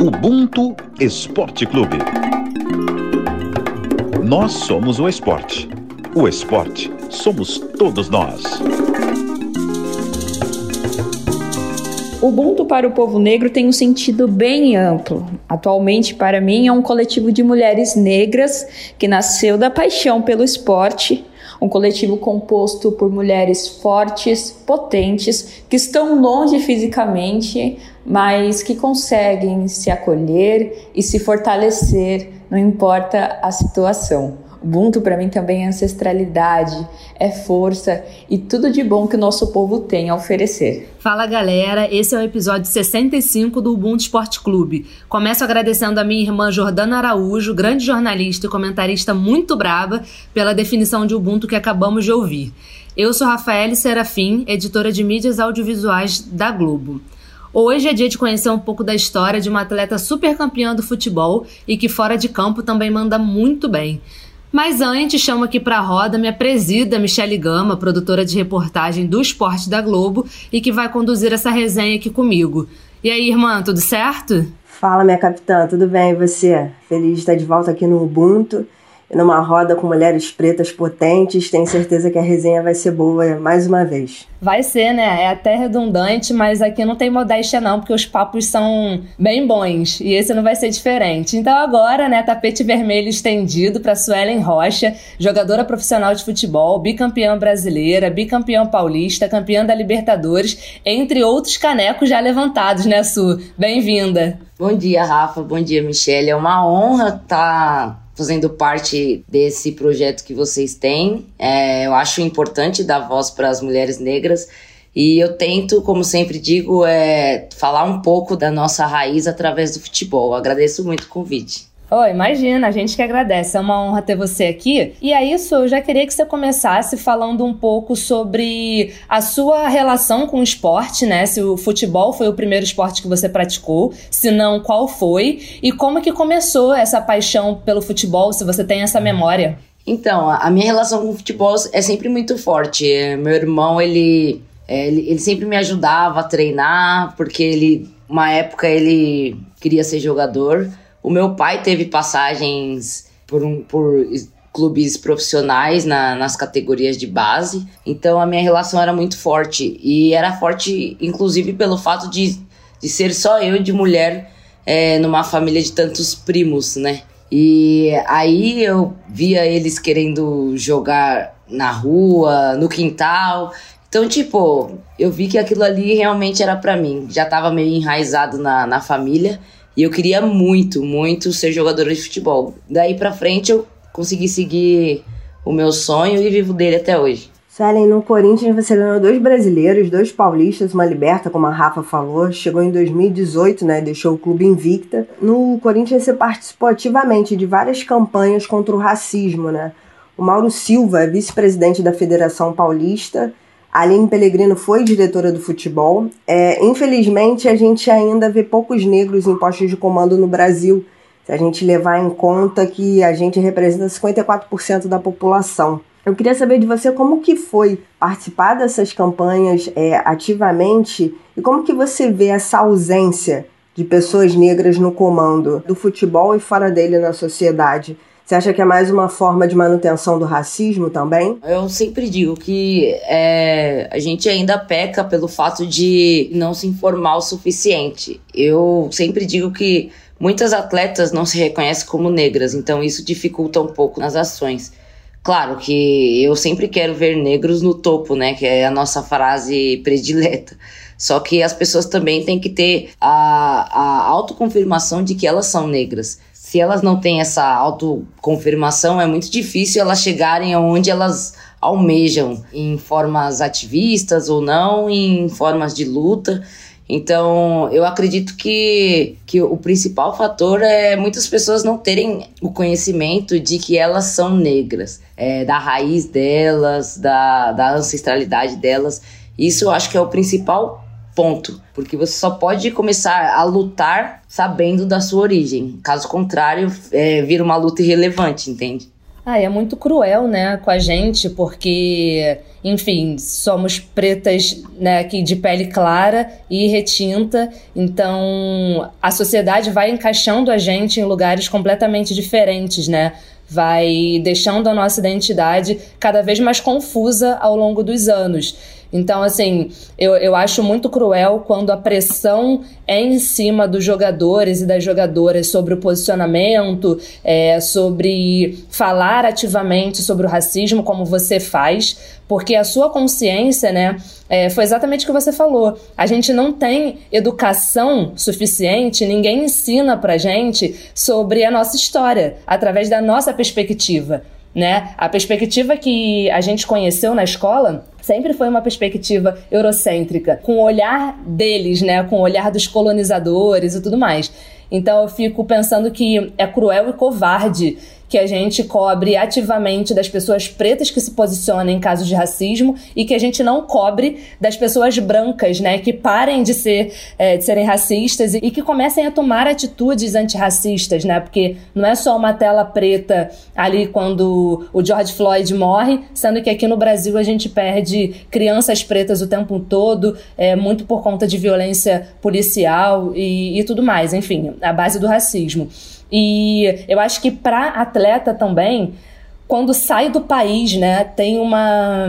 Ubuntu Esporte Clube. Nós somos o esporte. O esporte somos todos nós. Ubuntu para o povo negro tem um sentido bem amplo. Atualmente, para mim, é um coletivo de mulheres negras que nasceu da paixão pelo esporte, um coletivo composto por mulheres fortes, potentes, que estão longe fisicamente, mas que conseguem se acolher e se fortalecer, não importa a situação. Ubuntu para mim também é ancestralidade, é força e tudo de bom que o nosso povo tem a oferecer. Fala galera, esse é o episódio 65 do Ubuntu Esporte Clube. Começo agradecendo a minha irmã Jordana Araújo, grande jornalista e comentarista muito braba, pela definição de Ubuntu que acabamos de ouvir. Eu sou Rafaele Serafim, editora de mídias audiovisuais da Globo. Hoje é dia de conhecer um pouco da história de uma atleta super campeã do futebol e que fora de campo também manda muito bem. Mas antes, chamo aqui para a roda minha presida Michele Gama, produtora de reportagem do Esporte da Globo e que vai conduzir essa resenha aqui comigo. E aí, irmã, tudo certo? Fala, minha capitã, tudo bem e você? Feliz de estar de volta aqui no Ubuntu numa roda com mulheres pretas potentes. Tenho certeza que a resenha vai ser boa mais uma vez. Vai ser, né? É até redundante, mas aqui não tem modéstia não, porque os papos são bem bons e esse não vai ser diferente. Então agora, né, tapete vermelho estendido para Suelen Rocha, jogadora profissional de futebol, bicampeã brasileira, bicampeã paulista, campeã da Libertadores, entre outros canecos já levantados, né, Su? Bem-vinda. Bom dia, Rafa. Bom dia, Michelle. É uma honra estar tá fazendo parte desse projeto que vocês têm. É, eu acho importante dar voz para as mulheres negras. E eu tento, como sempre digo, é, falar um pouco da nossa raiz através do futebol. agradeço muito o convite. Oh, imagina, a gente que agradece. É uma honra ter você aqui. E a isso, eu já queria que você começasse falando um pouco sobre a sua relação com o esporte, né? Se o futebol foi o primeiro esporte que você praticou, se não, qual foi? E como que começou essa paixão pelo futebol, se você tem essa memória? Então, a minha relação com o futebol é sempre muito forte. Meu irmão, ele, é, ele, ele sempre me ajudava a treinar, porque ele, uma época, ele queria ser jogador. O meu pai teve passagens por, um, por clubes profissionais na, nas categorias de base, então a minha relação era muito forte. E era forte, inclusive, pelo fato de, de ser só eu de mulher é, numa família de tantos primos, né? E aí eu via eles querendo jogar na rua, no quintal. Então, tipo, eu vi que aquilo ali realmente era para mim. Já tava meio enraizado na, na família. E eu queria muito, muito ser jogadora de futebol. Daí pra frente eu consegui seguir o meu sonho e vivo dele até hoje. Suelen, no Corinthians você ganhou dois brasileiros, dois paulistas, uma liberta, como a Rafa falou. Chegou em 2018, né? Deixou o clube invicta. No Corinthians você participou ativamente de várias campanhas contra o racismo, né? O Mauro Silva é vice-presidente da Federação Paulista a Aline Pellegrino foi diretora do futebol. É, infelizmente, a gente ainda vê poucos negros em postos de comando no Brasil, se a gente levar em conta que a gente representa 54% da população. Eu queria saber de você como que foi participar dessas campanhas é, ativamente e como que você vê essa ausência de pessoas negras no comando do futebol e fora dele na sociedade. Você acha que é mais uma forma de manutenção do racismo também? Eu sempre digo que é, a gente ainda peca pelo fato de não se informar o suficiente. Eu sempre digo que muitas atletas não se reconhecem como negras, então isso dificulta um pouco nas ações. Claro que eu sempre quero ver negros no topo, né? Que é a nossa frase predileta. Só que as pessoas também têm que ter a, a autoconfirmação de que elas são negras se elas não têm essa autoconfirmação, é muito difícil elas chegarem aonde elas almejam, em formas ativistas ou não, em formas de luta. Então, eu acredito que, que o principal fator é muitas pessoas não terem o conhecimento de que elas são negras, é, da raiz delas, da, da ancestralidade delas. Isso eu acho que é o principal Ponto. Porque você só pode começar a lutar sabendo da sua origem. Caso contrário, é, vira uma luta irrelevante, entende? Ah, é muito cruel, né, com a gente, porque, enfim, somos pretas, né, aqui de pele clara e retinta, então a sociedade vai encaixando a gente em lugares completamente diferentes, né? Vai deixando a nossa identidade cada vez mais confusa ao longo dos anos. Então, assim, eu, eu acho muito cruel quando a pressão é em cima dos jogadores e das jogadoras sobre o posicionamento, é, sobre falar ativamente sobre o racismo, como você faz, porque a sua consciência, né, é, foi exatamente o que você falou. A gente não tem educação suficiente, ninguém ensina pra gente sobre a nossa história, através da nossa perspectiva né? A perspectiva que a gente conheceu na escola sempre foi uma perspectiva eurocêntrica, com o olhar deles, né? Com o olhar dos colonizadores e tudo mais. Então eu fico pensando que é cruel e covarde que a gente cobre ativamente das pessoas pretas que se posicionam em casos de racismo e que a gente não cobre das pessoas brancas, né, que parem de ser é, de serem racistas e, e que comecem a tomar atitudes antirracistas, né, porque não é só uma tela preta ali quando o George Floyd morre, sendo que aqui no Brasil a gente perde crianças pretas o tempo todo, é, muito por conta de violência policial e, e tudo mais, enfim, a base do racismo. E eu acho que para atleta também, quando sai do país, né, tem uma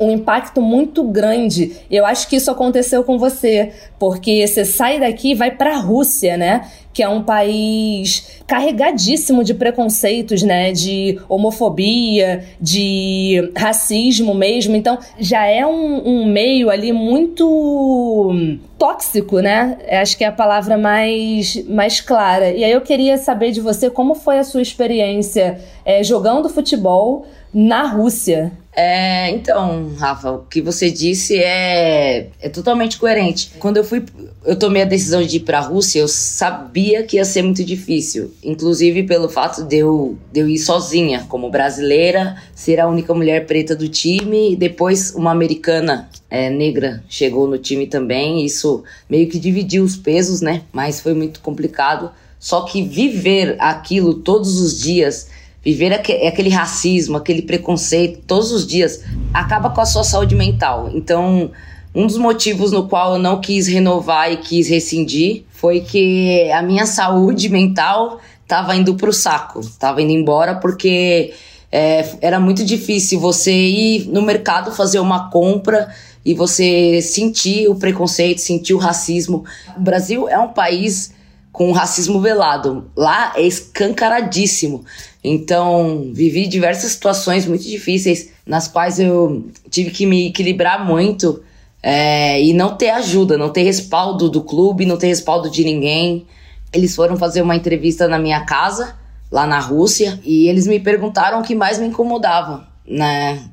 um impacto muito grande. Eu acho que isso aconteceu com você, porque você sai daqui e vai para a Rússia, né? Que é um país carregadíssimo de preconceitos, né? De homofobia, de racismo mesmo. Então, já é um, um meio ali muito tóxico, né? Acho que é a palavra mais, mais clara. E aí eu queria saber de você como foi a sua experiência é, jogando futebol na Rússia. É, então, Rafa, o que você disse é, é totalmente coerente. Quando eu fui, eu tomei a decisão de ir para a Rússia, eu sabia que ia ser muito difícil, inclusive pelo fato de eu, de eu ir sozinha, como brasileira, ser a única mulher preta do time, e depois uma americana é, negra chegou no time também. Isso meio que dividiu os pesos, né? Mas foi muito complicado. Só que viver aquilo todos os dias Viver aquele racismo, aquele preconceito todos os dias acaba com a sua saúde mental. Então, um dos motivos no qual eu não quis renovar e quis rescindir foi que a minha saúde mental estava indo para o saco, estava indo embora porque é, era muito difícil você ir no mercado fazer uma compra e você sentir o preconceito, sentir o racismo. O Brasil é um país com racismo velado. Lá é escancaradíssimo. Então, vivi diversas situações muito difíceis nas quais eu tive que me equilibrar muito é, e não ter ajuda, não ter respaldo do clube, não ter respaldo de ninguém. Eles foram fazer uma entrevista na minha casa, lá na Rússia, e eles me perguntaram o que mais me incomodava, né?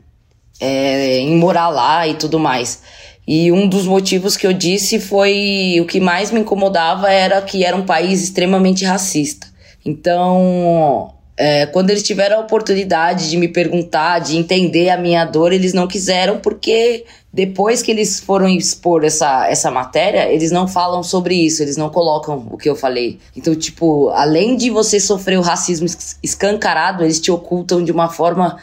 É, em morar lá e tudo mais. E um dos motivos que eu disse foi o que mais me incomodava era que era um país extremamente racista. Então, é, quando eles tiveram a oportunidade de me perguntar, de entender a minha dor, eles não quiseram, porque depois que eles foram expor essa, essa matéria, eles não falam sobre isso, eles não colocam o que eu falei. Então, tipo, além de você sofrer o racismo escancarado, eles te ocultam de uma forma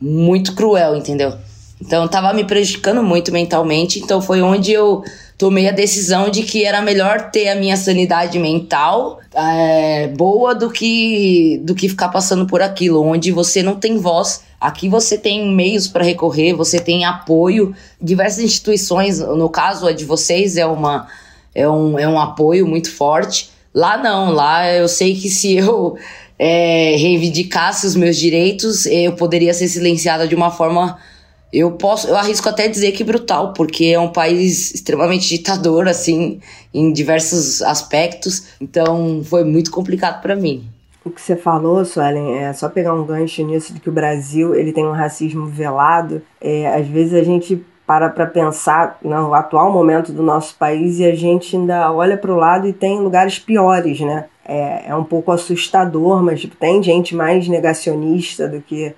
muito cruel, entendeu? Então tava me prejudicando muito mentalmente, então foi onde eu tomei a decisão de que era melhor ter a minha sanidade mental é, boa do que do que ficar passando por aquilo, onde você não tem voz. Aqui você tem meios para recorrer, você tem apoio, diversas instituições, no caso a de vocês é uma é um, é um apoio muito forte. Lá não, lá eu sei que se eu é, reivindicasse os meus direitos, eu poderia ser silenciada de uma forma eu posso, eu arrisco até dizer que brutal, porque é um país extremamente ditador, assim, em diversos aspectos. Então, foi muito complicado para mim. O que você falou, Suelen, é só pegar um gancho nisso de que o Brasil ele tem um racismo velado. É, às vezes a gente para para pensar no atual momento do nosso país e a gente ainda olha para o lado e tem lugares piores, né? É, é um pouco assustador, mas tipo, tem gente mais negacionista do que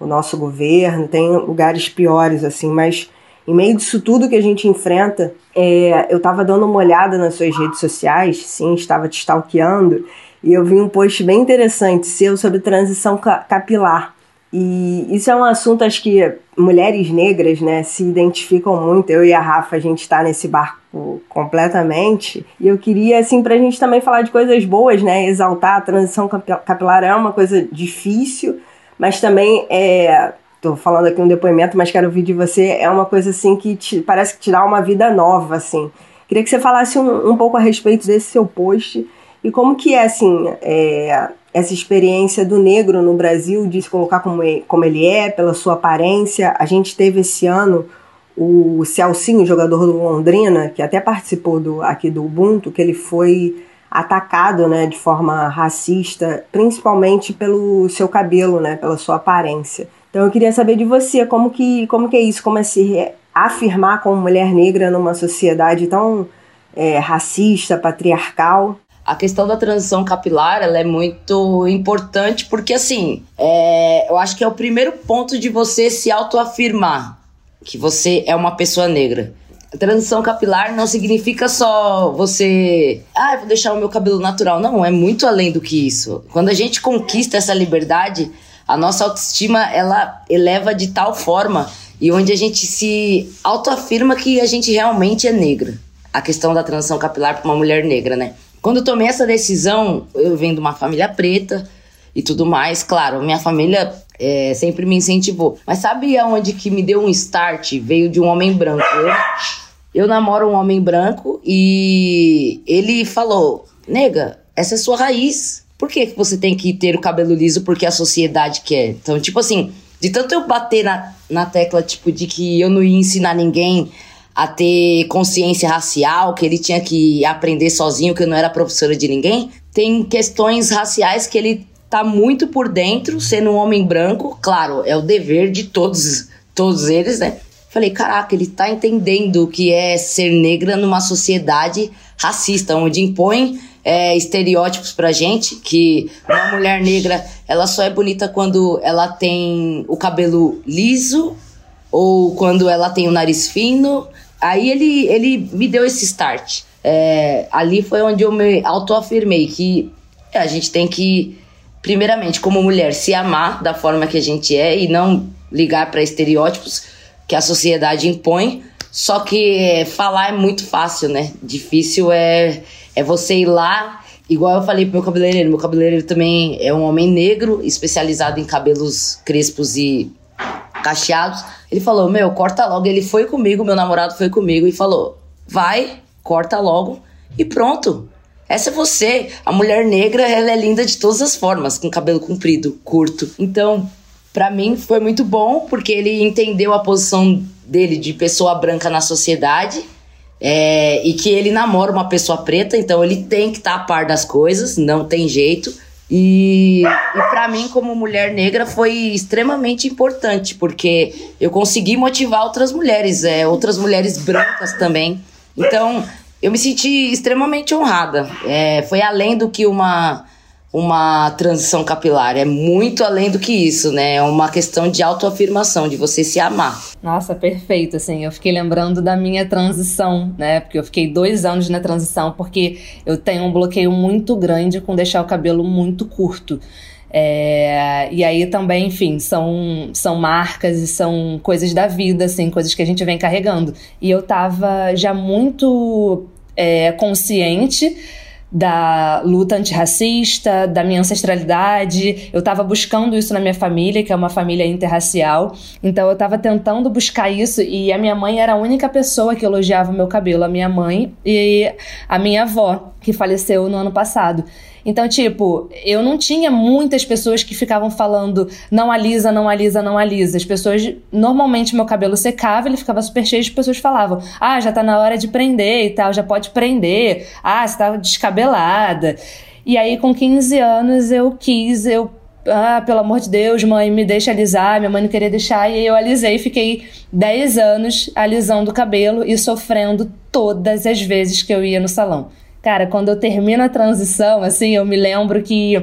o nosso governo, tem lugares piores, assim, mas em meio disso tudo que a gente enfrenta, é, eu estava dando uma olhada nas suas redes sociais, sim, estava te stalkeando, e eu vi um post bem interessante seu sobre transição capilar. E isso é um assunto, acho que mulheres negras, né, se identificam muito. Eu e a Rafa, a gente está nesse barco completamente. E eu queria, assim, para a gente também falar de coisas boas, né, exaltar a transição capilar é uma coisa difícil, mas também é. Tô falando aqui um depoimento, mas quero ouvir de você. É uma coisa, assim, que te, parece que te dá uma vida nova, assim. Queria que você falasse um, um pouco a respeito desse seu post e como que é, assim, é, essa experiência do negro no Brasil, de se colocar como, como ele é, pela sua aparência. A gente teve esse ano o Celcinho, jogador do Londrina, que até participou do, aqui do Ubuntu, que ele foi atacado né, de forma racista, principalmente pelo seu cabelo, né, pela sua aparência. Então eu queria saber de você como que, como que é isso, como é se afirmar como mulher negra numa sociedade tão é, racista, patriarcal a questão da transição capilar ela é muito importante porque assim é, eu acho que é o primeiro ponto de você se autoafirmar que você é uma pessoa negra. Transição capilar não significa só você, ah, vou deixar o meu cabelo natural. Não, é muito além do que isso. Quando a gente conquista essa liberdade, a nossa autoestima ela eleva de tal forma e onde a gente se autoafirma que a gente realmente é negra. A questão da transição capilar para uma mulher negra, né? Quando eu tomei essa decisão, eu venho de uma família preta e tudo mais, claro, minha família é, sempre me incentivou. Mas sabe aonde que me deu um start? Veio de um homem branco. Eu, eu namoro um homem branco e ele falou: Nega, essa é sua raiz. Por que, que você tem que ter o cabelo liso porque a sociedade quer? Então, tipo assim, de tanto eu bater na, na tecla, tipo, de que eu não ia ensinar ninguém a ter consciência racial, que ele tinha que aprender sozinho, que eu não era professora de ninguém. Tem questões raciais que ele tá muito por dentro, sendo um homem branco, claro, é o dever de todos, todos eles, né? Falei, caraca, ele tá entendendo o que é ser negra numa sociedade racista, onde impõe é, estereótipos pra gente, que uma mulher negra, ela só é bonita quando ela tem o cabelo liso, ou quando ela tem o nariz fino, Aí ele, ele me deu esse start. É, ali foi onde eu me autoafirmei que a gente tem que, primeiramente, como mulher, se amar da forma que a gente é e não ligar para estereótipos que a sociedade impõe. Só que falar é muito fácil, né? Difícil é, é você ir lá. Igual eu falei pro meu cabeleireiro, meu cabeleireiro também é um homem negro, especializado em cabelos crespos e cacheados. Ele falou: Meu, corta logo. Ele foi comigo, meu namorado foi comigo e falou: Vai, corta logo e pronto. Essa é você. A mulher negra, ela é linda de todas as formas, com cabelo comprido, curto. Então, para mim foi muito bom, porque ele entendeu a posição dele de pessoa branca na sociedade. É, e que ele namora uma pessoa preta, então ele tem que estar tá a par das coisas, não tem jeito. E, e para mim, como mulher negra, foi extremamente importante, porque eu consegui motivar outras mulheres, é, outras mulheres brancas também. Então, eu me senti extremamente honrada. É, foi além do que uma uma transição capilar. É muito além do que isso, né? É uma questão de autoafirmação, de você se amar. Nossa, perfeito. Assim, eu fiquei lembrando da minha transição, né? Porque eu fiquei dois anos na transição, porque eu tenho um bloqueio muito grande com deixar o cabelo muito curto. É, e aí também, enfim, são, são marcas e são coisas da vida, assim, coisas que a gente vem carregando. E eu tava já muito é, consciente da luta antirracista, da minha ancestralidade. Eu estava buscando isso na minha família, que é uma família interracial. Então eu estava tentando buscar isso e a minha mãe era a única pessoa que elogiava o meu cabelo, a minha mãe e a minha avó, que faleceu no ano passado. Então, tipo, eu não tinha muitas pessoas que ficavam falando não alisa, não alisa, não alisa. As pessoas, normalmente meu cabelo secava, ele ficava super cheio, as pessoas falavam: "Ah, já tá na hora de prender e tal, já pode prender. Ah, você tá descabelada". E aí com 15 anos eu quis, eu ah, pelo amor de Deus, mãe, me deixa alisar. Minha mãe não queria deixar. E eu alisei. Fiquei 10 anos alisando o cabelo e sofrendo todas as vezes que eu ia no salão. Cara, quando eu termino a transição, assim, eu me lembro que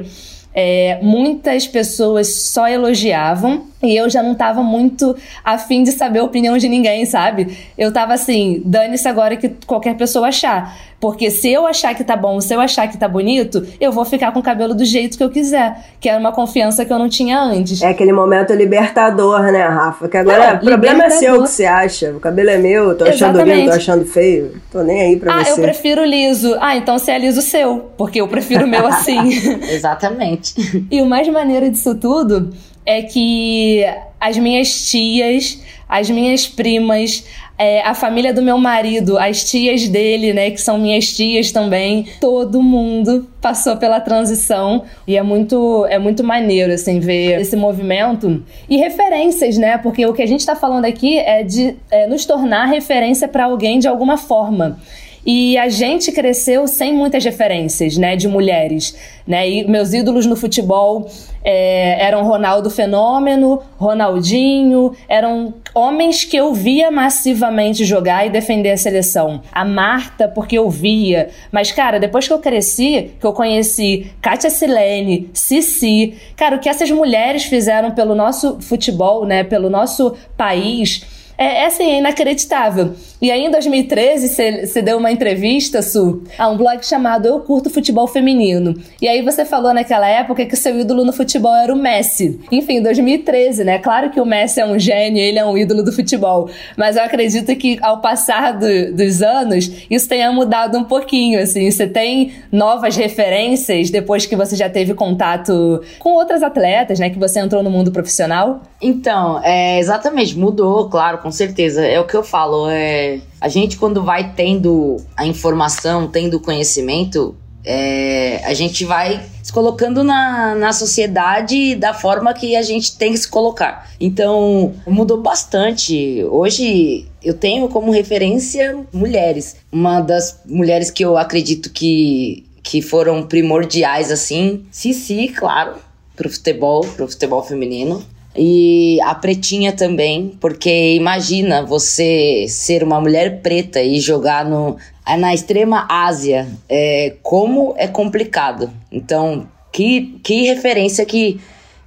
é, muitas pessoas só elogiavam E eu já não tava muito afim de saber a opinião de ninguém, sabe? Eu tava assim, dane-se agora que qualquer pessoa achar. Porque se eu achar que tá bom, se eu achar que tá bonito, eu vou ficar com o cabelo do jeito que eu quiser. Que era uma confiança que eu não tinha antes. É aquele momento libertador, né, Rafa? Que agora o problema é seu o que você acha. O cabelo é meu, tô achando Exatamente. lindo, tô achando feio. Tô nem aí pra ah, você. Ah, eu prefiro liso. Ah, então você é liso seu. Porque eu prefiro o meu assim. Exatamente. E o mais maneiro disso tudo é que as minhas tias, as minhas primas, é, a família do meu marido, as tias dele, né, que são minhas tias também, todo mundo passou pela transição e é muito é muito maneiro assim ver esse movimento e referências, né? Porque o que a gente está falando aqui é de é, nos tornar referência para alguém de alguma forma. E a gente cresceu sem muitas referências, né, de mulheres, né? E meus ídolos no futebol é, eram Ronaldo Fenômeno, Ronaldinho, eram homens que eu via massivamente jogar e defender a seleção. A Marta, porque eu via. Mas, cara, depois que eu cresci, que eu conheci Kátia Silene, Cici, cara, o que essas mulheres fizeram pelo nosso futebol, né, pelo nosso país é, é assim, é inacreditável. E aí, em 2013, você deu uma entrevista, Su, a um blog chamado Eu Curto Futebol Feminino. E aí você falou naquela época que o seu ídolo no futebol era o Messi. Enfim, 2013, né? Claro que o Messi é um gênio, ele é um ídolo do futebol. Mas eu acredito que ao passar do, dos anos, isso tenha mudado um pouquinho, assim. Você tem novas referências depois que você já teve contato com outras atletas, né? Que você entrou no mundo profissional? Então, é, exatamente, mudou, claro, com certeza. É o que eu falo, é a gente quando vai tendo a informação, tendo conhecimento, é, a gente vai se colocando na, na sociedade da forma que a gente tem que se colocar. Então, mudou bastante. Hoje eu tenho como referência mulheres. Uma das mulheres que eu acredito que, que foram primordiais, assim, Cici, claro, pro futebol, pro futebol feminino. E a pretinha também, porque imagina você ser uma mulher preta e jogar no, na extrema Ásia, é, como é complicado. Então, que, que referência que,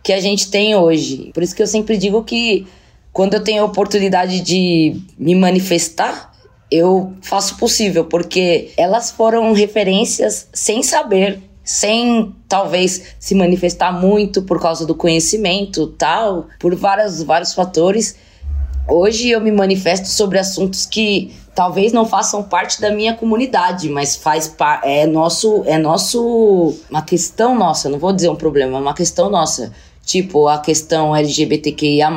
que a gente tem hoje. Por isso que eu sempre digo que quando eu tenho a oportunidade de me manifestar, eu faço o possível, porque elas foram referências sem saber sem talvez se manifestar muito por causa do conhecimento, tal, por vários, vários fatores. Hoje eu me manifesto sobre assuntos que talvez não façam parte da minha comunidade, mas faz é nosso é nosso uma questão nossa, não vou dizer um problema, é uma questão nossa, tipo a questão LGBTQIA+.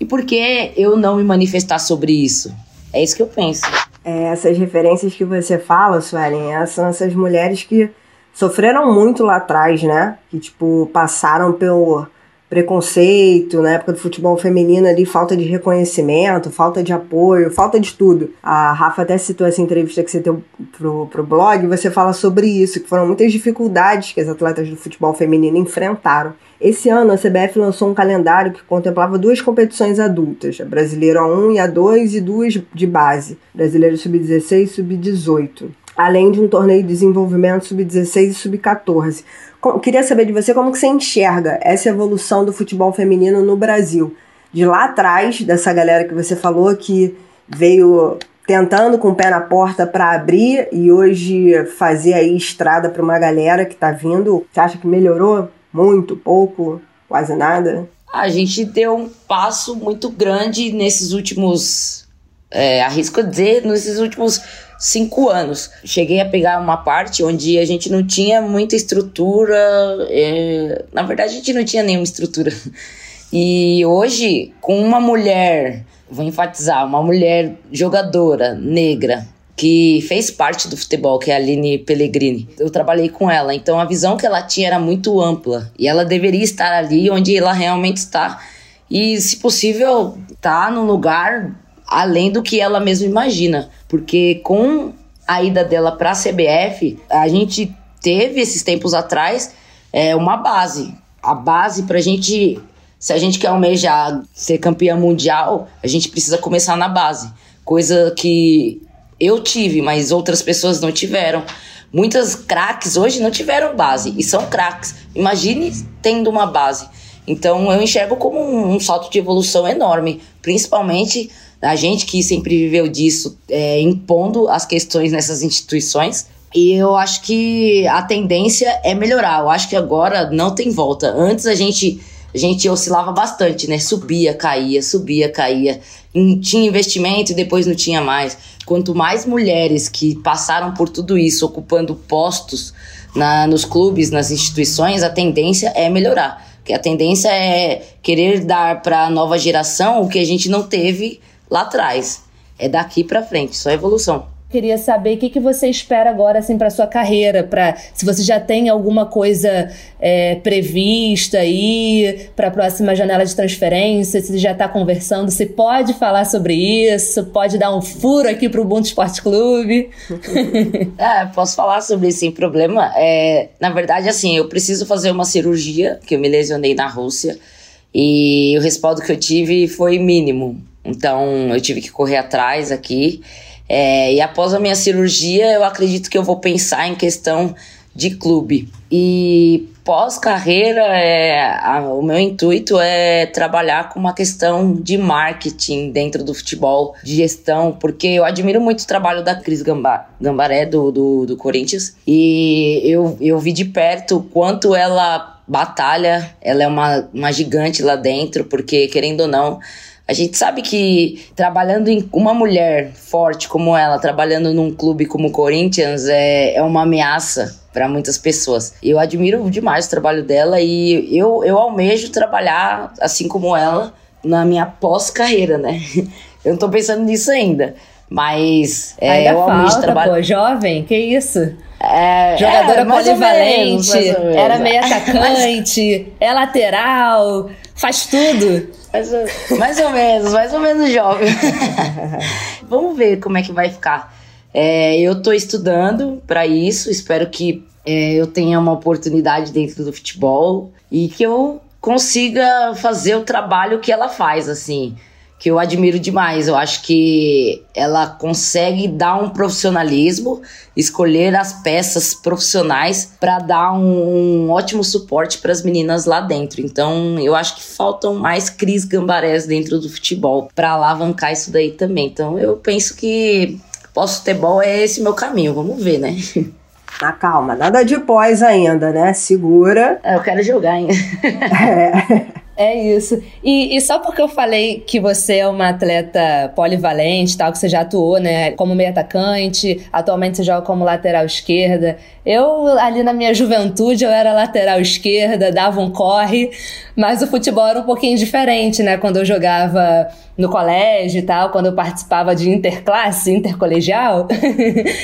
E por que eu não me manifestar sobre isso? É isso que eu penso. É, essas referências que você fala, Suelen, são essas mulheres que sofreram muito lá atrás, né? Que, tipo, passaram pelo preconceito na época do futebol feminino ali, falta de reconhecimento, falta de apoio, falta de tudo. A Rafa até citou essa entrevista que você deu pro, pro blog, você fala sobre isso, que foram muitas dificuldades que as atletas do futebol feminino enfrentaram. Esse ano a CBF lançou um calendário que contemplava duas competições adultas, a Brasileiro A1 e A2 e duas de base, Brasileiro Sub-16 e Sub-18 além de um torneio de desenvolvimento sub-16 e sub-14. Queria saber de você como que você enxerga essa evolução do futebol feminino no Brasil. De lá atrás, dessa galera que você falou que veio tentando com o pé na porta para abrir e hoje fazer aí estrada para uma galera que está vindo. Você acha que melhorou muito, pouco, quase nada? A gente deu um passo muito grande nesses últimos, é, arrisco dizer, nesses últimos cinco anos. Cheguei a pegar uma parte onde a gente não tinha muita estrutura. É... Na verdade, a gente não tinha nenhuma estrutura. E hoje, com uma mulher, vou enfatizar, uma mulher jogadora negra que fez parte do futebol, que é a Aline Pellegrini. Eu trabalhei com ela, então a visão que ela tinha era muito ampla e ela deveria estar ali onde ela realmente está e, se possível, tá no lugar além do que ela mesma imagina. Porque com a ida dela para a CBF, a gente teve esses tempos atrás é, uma base. A base para a gente, se a gente quer almejar ser campeã mundial, a gente precisa começar na base. Coisa que eu tive, mas outras pessoas não tiveram. Muitas craques hoje não tiveram base e são craques. Imagine tendo uma base. Então eu enxergo como um, um salto de evolução enorme, principalmente a gente que sempre viveu disso, é, impondo as questões nessas instituições. E eu acho que a tendência é melhorar. Eu acho que agora não tem volta. Antes a gente a gente oscilava bastante, né? Subia, caía, subia, caía. Tinha investimento e depois não tinha mais. Quanto mais mulheres que passaram por tudo isso, ocupando postos na, nos clubes, nas instituições, a tendência é melhorar. Porque a tendência é querer dar para a nova geração o que a gente não teve lá atrás. É daqui para frente, só evolução. Queria saber o que, que você espera agora assim para sua carreira, para se você já tem alguma coisa é, prevista aí para a próxima janela de transferência, se já está conversando, se pode falar sobre isso, pode dar um furo aqui para o Ubuntu Esporte Clube. é, posso falar sobre isso sem problema. É, na verdade, assim, eu preciso fazer uma cirurgia que eu me lesionei na Rússia e o respaldo que eu tive foi mínimo. Então eu tive que correr atrás aqui. É, e após a minha cirurgia, eu acredito que eu vou pensar em questão de clube. E pós-carreira, é, o meu intuito é trabalhar com uma questão de marketing dentro do futebol, de gestão, porque eu admiro muito o trabalho da Cris Gambaré, do, do, do Corinthians, e eu, eu vi de perto o quanto ela batalha, ela é uma, uma gigante lá dentro, porque querendo ou não, a gente sabe que trabalhando em uma mulher forte como ela, trabalhando num clube como o Corinthians, é, é uma ameaça para muitas pessoas. Eu admiro demais o trabalho dela e eu, eu almejo trabalhar assim como ela na minha pós-carreira, né? Eu não tô pensando nisso ainda. Mas é, ainda eu almejo trabalhar. Pô, jovem, que isso? É, Jogadora é, polivalente, menos, era meio atacante, é lateral, faz tudo. Mais ou, mais ou menos, mais ou menos jovem. Vamos ver como é que vai ficar. É, eu estou estudando para isso, espero que é, eu tenha uma oportunidade dentro do futebol e que eu consiga fazer o trabalho que ela faz, assim que eu admiro demais. Eu acho que ela consegue dar um profissionalismo, escolher as peças profissionais para dar um, um, ótimo suporte para as meninas lá dentro. Então, eu acho que faltam mais Cris Gambarés dentro do futebol para alavancar isso daí também. Então, eu penso que pós-futebol é esse meu caminho. Vamos ver, né? Na calma, nada de pós ainda, né? Segura. É, eu quero jogar ainda. é. É isso. E, e, só porque eu falei que você é uma atleta polivalente, tal, que você já atuou, né, como meio atacante, atualmente você joga como lateral esquerda. Eu, ali na minha juventude, eu era lateral esquerda, dava um corre, mas o futebol era um pouquinho diferente, né, quando eu jogava no colégio e tal, quando eu participava de interclasse, intercolegial.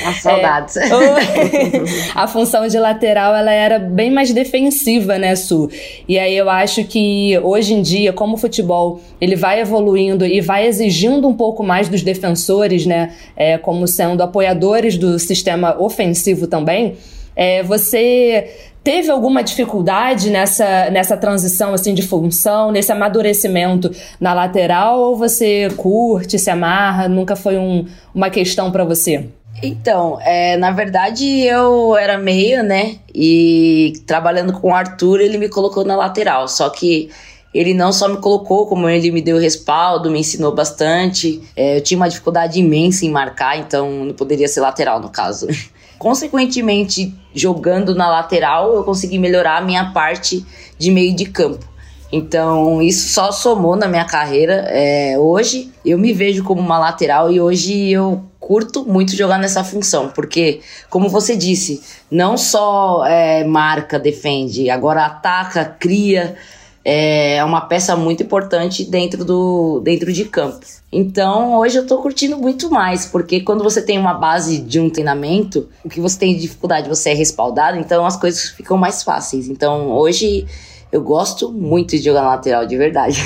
As saudades. É, a função de lateral, ela era bem mais defensiva, né, Su? E aí eu acho que hoje em dia, como o futebol ele vai evoluindo e vai exigindo um pouco mais dos defensores, né, é, como sendo apoiadores do sistema ofensivo também, é, você teve alguma dificuldade nessa, nessa transição assim de função, nesse amadurecimento na lateral ou você curte, se amarra, nunca foi um, uma questão para você? Então, é, na verdade eu era meio, né? E trabalhando com o Arthur, ele me colocou na lateral. Só que ele não só me colocou, como ele me deu respaldo, me ensinou bastante. É, eu tinha uma dificuldade imensa em marcar, então não poderia ser lateral no caso. Consequentemente, jogando na lateral, eu consegui melhorar a minha parte de meio de campo. Então, isso só somou na minha carreira. É, hoje, eu me vejo como uma lateral e hoje eu curto muito jogar nessa função, porque, como você disse, não só é, marca, defende, agora ataca, cria é uma peça muito importante dentro, do, dentro de campo. Então, hoje eu tô curtindo muito mais, porque quando você tem uma base de um treinamento, o que você tem de dificuldade você é respaldado, então as coisas ficam mais fáceis. Então, hoje eu gosto muito de jogar na lateral, de verdade.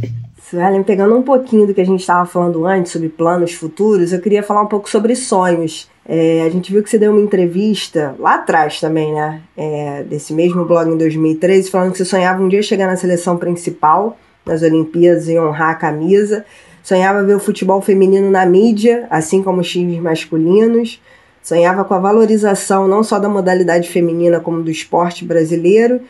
Suelen, pegando um pouquinho do que a gente estava falando antes sobre planos futuros, eu queria falar um pouco sobre sonhos. É, a gente viu que você deu uma entrevista lá atrás também, né? É, desse mesmo blog em 2013, falando que você sonhava um dia chegar na seleção principal, nas Olimpíadas e honrar a camisa. Sonhava ver o futebol feminino na mídia, assim como os times masculinos. Sonhava com a valorização não só da modalidade feminina, como do esporte brasileiro.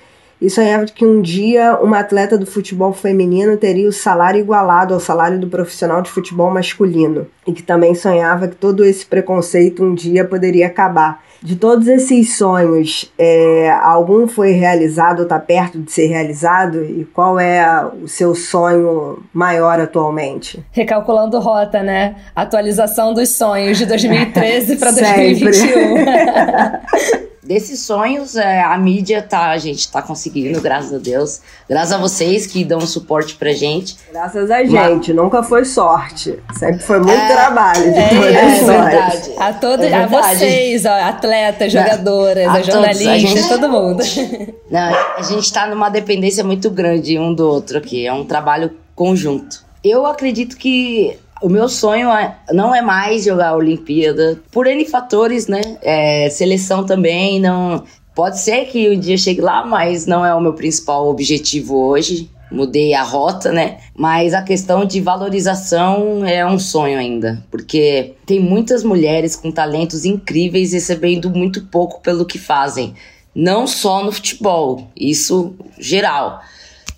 E sonhava que um dia uma atleta do futebol feminino teria o salário igualado ao salário do profissional de futebol masculino, e que também sonhava que todo esse preconceito um dia poderia acabar. De todos esses sonhos, é, algum foi realizado ou está perto de ser realizado? E qual é o seu sonho maior atualmente? Recalculando rota, né? Atualização dos sonhos de 2013 para 2021. Desses sonhos, é, a mídia tá, a gente tá conseguindo, graças a Deus. Graças a vocês que dão suporte pra gente. Graças a gente, Mas... nunca foi sorte. Sempre foi muito é, trabalho de é, todas é, verdade. A, todo, é verdade. a vocês, ó, atletas, jogadoras, a, a jornalistas, gente, todo mundo. Não, a gente tá numa dependência muito grande um do outro aqui. É um trabalho conjunto. Eu acredito que o meu sonho é, não é mais jogar a Olimpíada, por N fatores, né? É, seleção também, não. Pode ser que um dia chegue lá, mas não é o meu principal objetivo hoje. Mudei a rota, né? Mas a questão de valorização é um sonho ainda, porque tem muitas mulheres com talentos incríveis recebendo muito pouco pelo que fazem. Não só no futebol, isso geral.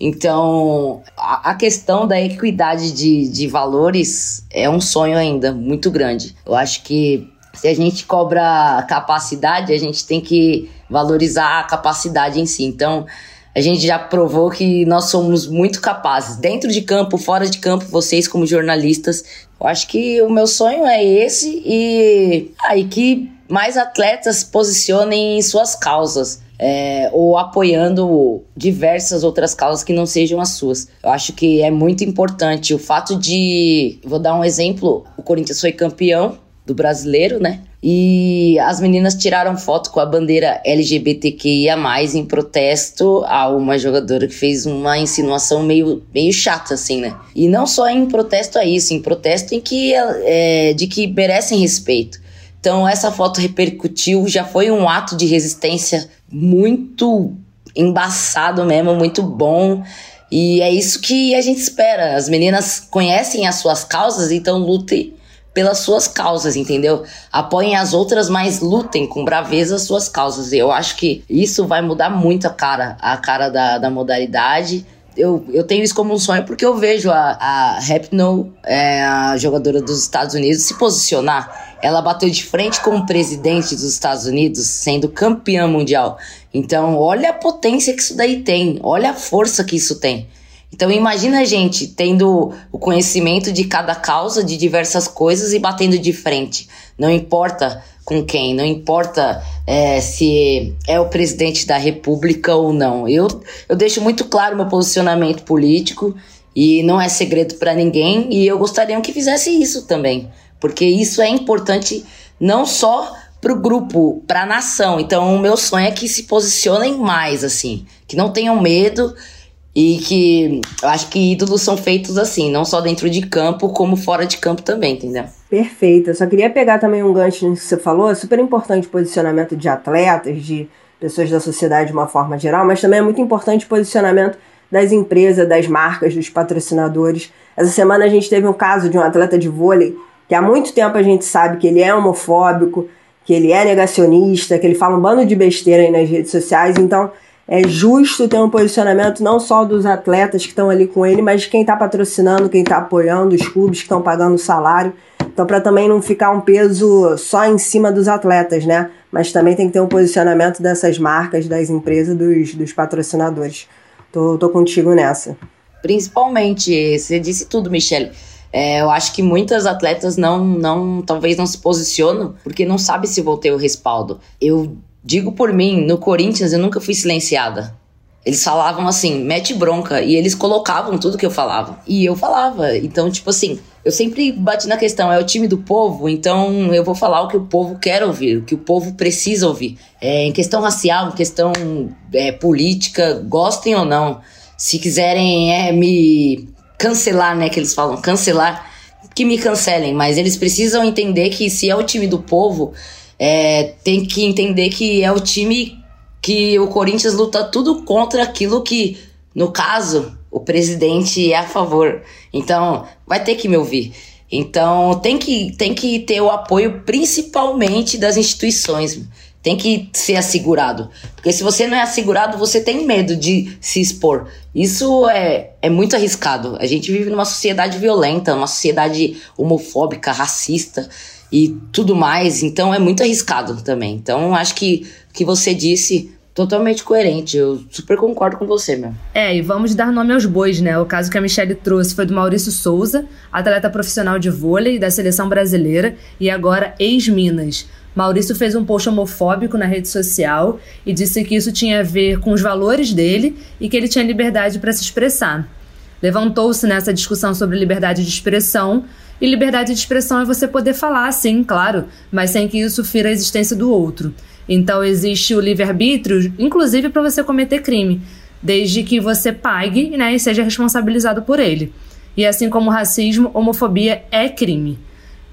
Então, a, a questão da equidade de, de valores é um sonho ainda muito grande. Eu acho que se a gente cobra capacidade, a gente tem que valorizar a capacidade em si. Então, a gente já provou que nós somos muito capazes, dentro de campo, fora de campo, vocês como jornalistas. Eu acho que o meu sonho é esse e aí ah, que mais atletas posicionem em suas causas é, ou apoiando diversas outras causas que não sejam as suas. Eu acho que é muito importante o fato de. Vou dar um exemplo: o Corinthians foi campeão do brasileiro, né? E as meninas tiraram foto com a bandeira LGBTQIA, em protesto a uma jogadora que fez uma insinuação meio, meio chata, assim, né? E não só em protesto a isso, em protesto em que, é, de que merecem respeito. Então, essa foto repercutiu, já foi um ato de resistência muito embaçado mesmo, muito bom. E é isso que a gente espera. As meninas conhecem as suas causas, então lutem pelas suas causas, entendeu? Apoiem as outras, mas lutem com braveza as suas causas. E eu acho que isso vai mudar muito a cara, a cara da, da modalidade. Eu, eu tenho isso como um sonho porque eu vejo a, a Rapno, é, a jogadora dos Estados Unidos, se posicionar ela bateu de frente com o presidente dos Estados Unidos, sendo campeã mundial. Então, olha a potência que isso daí tem, olha a força que isso tem. Então, imagina a gente tendo o conhecimento de cada causa, de diversas coisas e batendo de frente. Não importa com quem, não importa é, se é o presidente da república ou não. Eu, eu deixo muito claro meu posicionamento político e não é segredo para ninguém e eu gostaria que fizesse isso também porque isso é importante não só para o grupo, para a nação. Então, o meu sonho é que se posicionem mais, assim, que não tenham medo e que eu acho que ídolos são feitos assim, não só dentro de campo, como fora de campo também, entendeu? Perfeito. Só queria pegar também um gancho nisso que você falou. É super importante o posicionamento de atletas, de pessoas da sociedade de uma forma geral, mas também é muito importante o posicionamento das empresas, das marcas, dos patrocinadores. Essa semana a gente teve um caso de um atleta de vôlei que há muito tempo a gente sabe que ele é homofóbico, que ele é negacionista, que ele fala um bando de besteira aí nas redes sociais. Então é justo ter um posicionamento não só dos atletas que estão ali com ele, mas de quem está patrocinando, quem está apoiando, os clubes que estão pagando o salário. Então, para também não ficar um peso só em cima dos atletas, né? Mas também tem que ter um posicionamento dessas marcas, das empresas, dos, dos patrocinadores. Tô, tô contigo nessa. Principalmente, você disse tudo, Michele é, eu acho que muitas atletas não, não, talvez não se posicionam porque não sabe se vão ter o respaldo. Eu digo por mim, no Corinthians eu nunca fui silenciada. Eles falavam assim, mete bronca, e eles colocavam tudo que eu falava. E eu falava. Então, tipo assim, eu sempre bati na questão, é o time do povo, então eu vou falar o que o povo quer ouvir, o que o povo precisa ouvir. É, em questão racial, em questão é, política, gostem ou não. Se quiserem é, me cancelar, né? Que eles falam, cancelar, que me cancelem, mas eles precisam entender que se é o time do povo, é, tem que entender que é o time que o Corinthians luta tudo contra aquilo que, no caso, o presidente é a favor. Então, vai ter que me ouvir. Então, tem que, tem que ter o apoio principalmente das instituições. Tem que ser assegurado. Porque se você não é assegurado, você tem medo de se expor. Isso é, é muito arriscado. A gente vive numa sociedade violenta, uma sociedade homofóbica, racista e tudo mais. Então é muito arriscado também. Então acho que o que você disse totalmente coerente. Eu super concordo com você, meu. É, e vamos dar nome aos bois, né? O caso que a Michelle trouxe foi do Maurício Souza, atleta profissional de vôlei da seleção brasileira e agora ex-Minas. Maurício fez um post homofóbico na rede social e disse que isso tinha a ver com os valores dele e que ele tinha liberdade para se expressar. Levantou-se nessa discussão sobre liberdade de expressão, e liberdade de expressão é você poder falar, sim, claro, mas sem que isso fira a existência do outro. Então existe o livre-arbítrio, inclusive para você cometer crime, desde que você pague né, e seja responsabilizado por ele. E assim como racismo, homofobia é crime.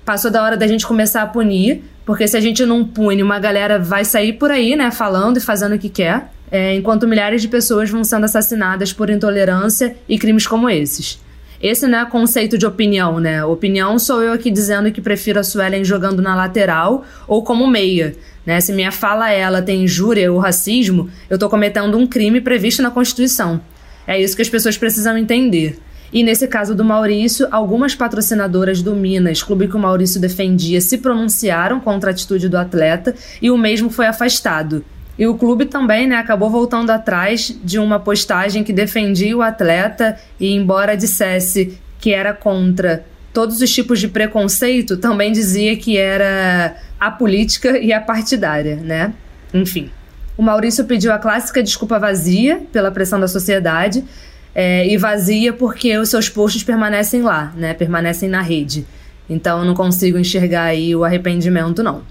Passou da hora da gente começar a punir, porque se a gente não pune, uma galera vai sair por aí, né, falando e fazendo o que quer, é, enquanto milhares de pessoas vão sendo assassinadas por intolerância e crimes como esses. Esse não é conceito de opinião, né? Opinião sou eu aqui dizendo que prefiro a Suelen jogando na lateral ou como meia. Né? Se minha fala ela tem injúria ou racismo, eu estou cometendo um crime previsto na Constituição. É isso que as pessoas precisam entender. E nesse caso do Maurício, algumas patrocinadoras do Minas, clube que o Maurício defendia, se pronunciaram contra a atitude do atleta e o mesmo foi afastado. E o clube também né, acabou voltando atrás de uma postagem que defendia o atleta e, embora dissesse que era contra todos os tipos de preconceito, também dizia que era a política e a partidária, né? Enfim. O Maurício pediu a clássica desculpa vazia pela pressão da sociedade é, e vazia porque os seus posts permanecem lá, né? Permanecem na rede. Então eu não consigo enxergar aí o arrependimento, não.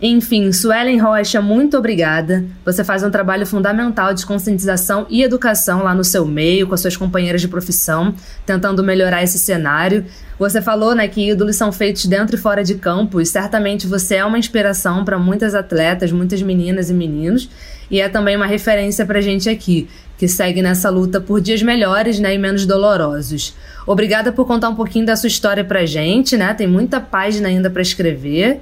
Enfim, Suelen Rocha, muito obrigada. Você faz um trabalho fundamental de conscientização e educação lá no seu meio, com as suas companheiras de profissão, tentando melhorar esse cenário. Você falou né, que ídolos são feitos dentro e fora de campo, e certamente você é uma inspiração para muitas atletas, muitas meninas e meninos, e é também uma referência para a gente aqui, que segue nessa luta por dias melhores né, e menos dolorosos. Obrigada por contar um pouquinho da sua história para gente, né? Tem muita página ainda para escrever.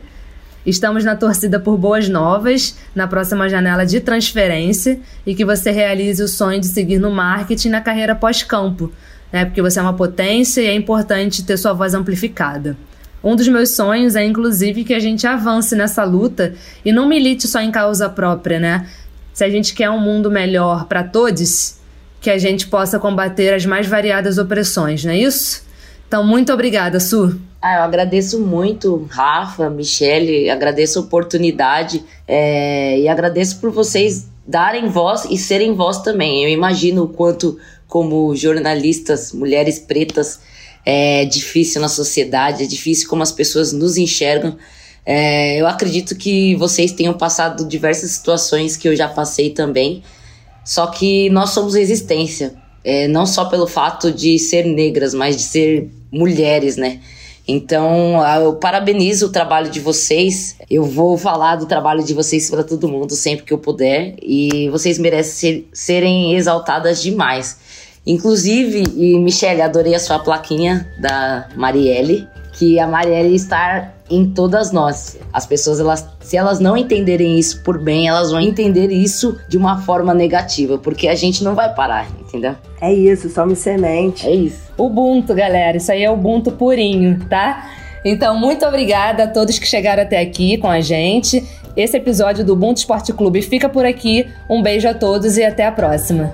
Estamos na torcida por boas novas na próxima janela de transferência e que você realize o sonho de seguir no marketing na carreira pós-campo, né? Porque você é uma potência e é importante ter sua voz amplificada. Um dos meus sonhos é, inclusive, que a gente avance nessa luta e não milite só em causa própria, né? Se a gente quer um mundo melhor para todos, que a gente possa combater as mais variadas opressões, não é isso? Então, muito obrigada, Su. Ah, eu agradeço muito, Rafa, Michele, agradeço a oportunidade é, e agradeço por vocês darem voz e serem voz também. Eu imagino o quanto, como jornalistas, mulheres pretas, é difícil na sociedade, é difícil como as pessoas nos enxergam. É, eu acredito que vocês tenham passado diversas situações que eu já passei também, só que nós somos resistência, é, não só pelo fato de ser negras, mas de ser mulheres, né? Então, eu parabenizo o trabalho de vocês. Eu vou falar do trabalho de vocês para todo mundo sempre que eu puder. E vocês merecem ser, serem exaltadas demais. Inclusive, e Michelle, adorei a sua plaquinha da Marielle, que a Marielle está em todas nós. As pessoas, elas, se elas não entenderem isso por bem, elas vão entender isso de uma forma negativa, porque a gente não vai parar, entendeu? É isso, some semente. É isso. Ubuntu, galera, isso aí é Ubuntu purinho, tá? Então, muito obrigada a todos que chegaram até aqui com a gente. Esse episódio do Ubuntu Esporte Clube fica por aqui. Um beijo a todos e até a próxima.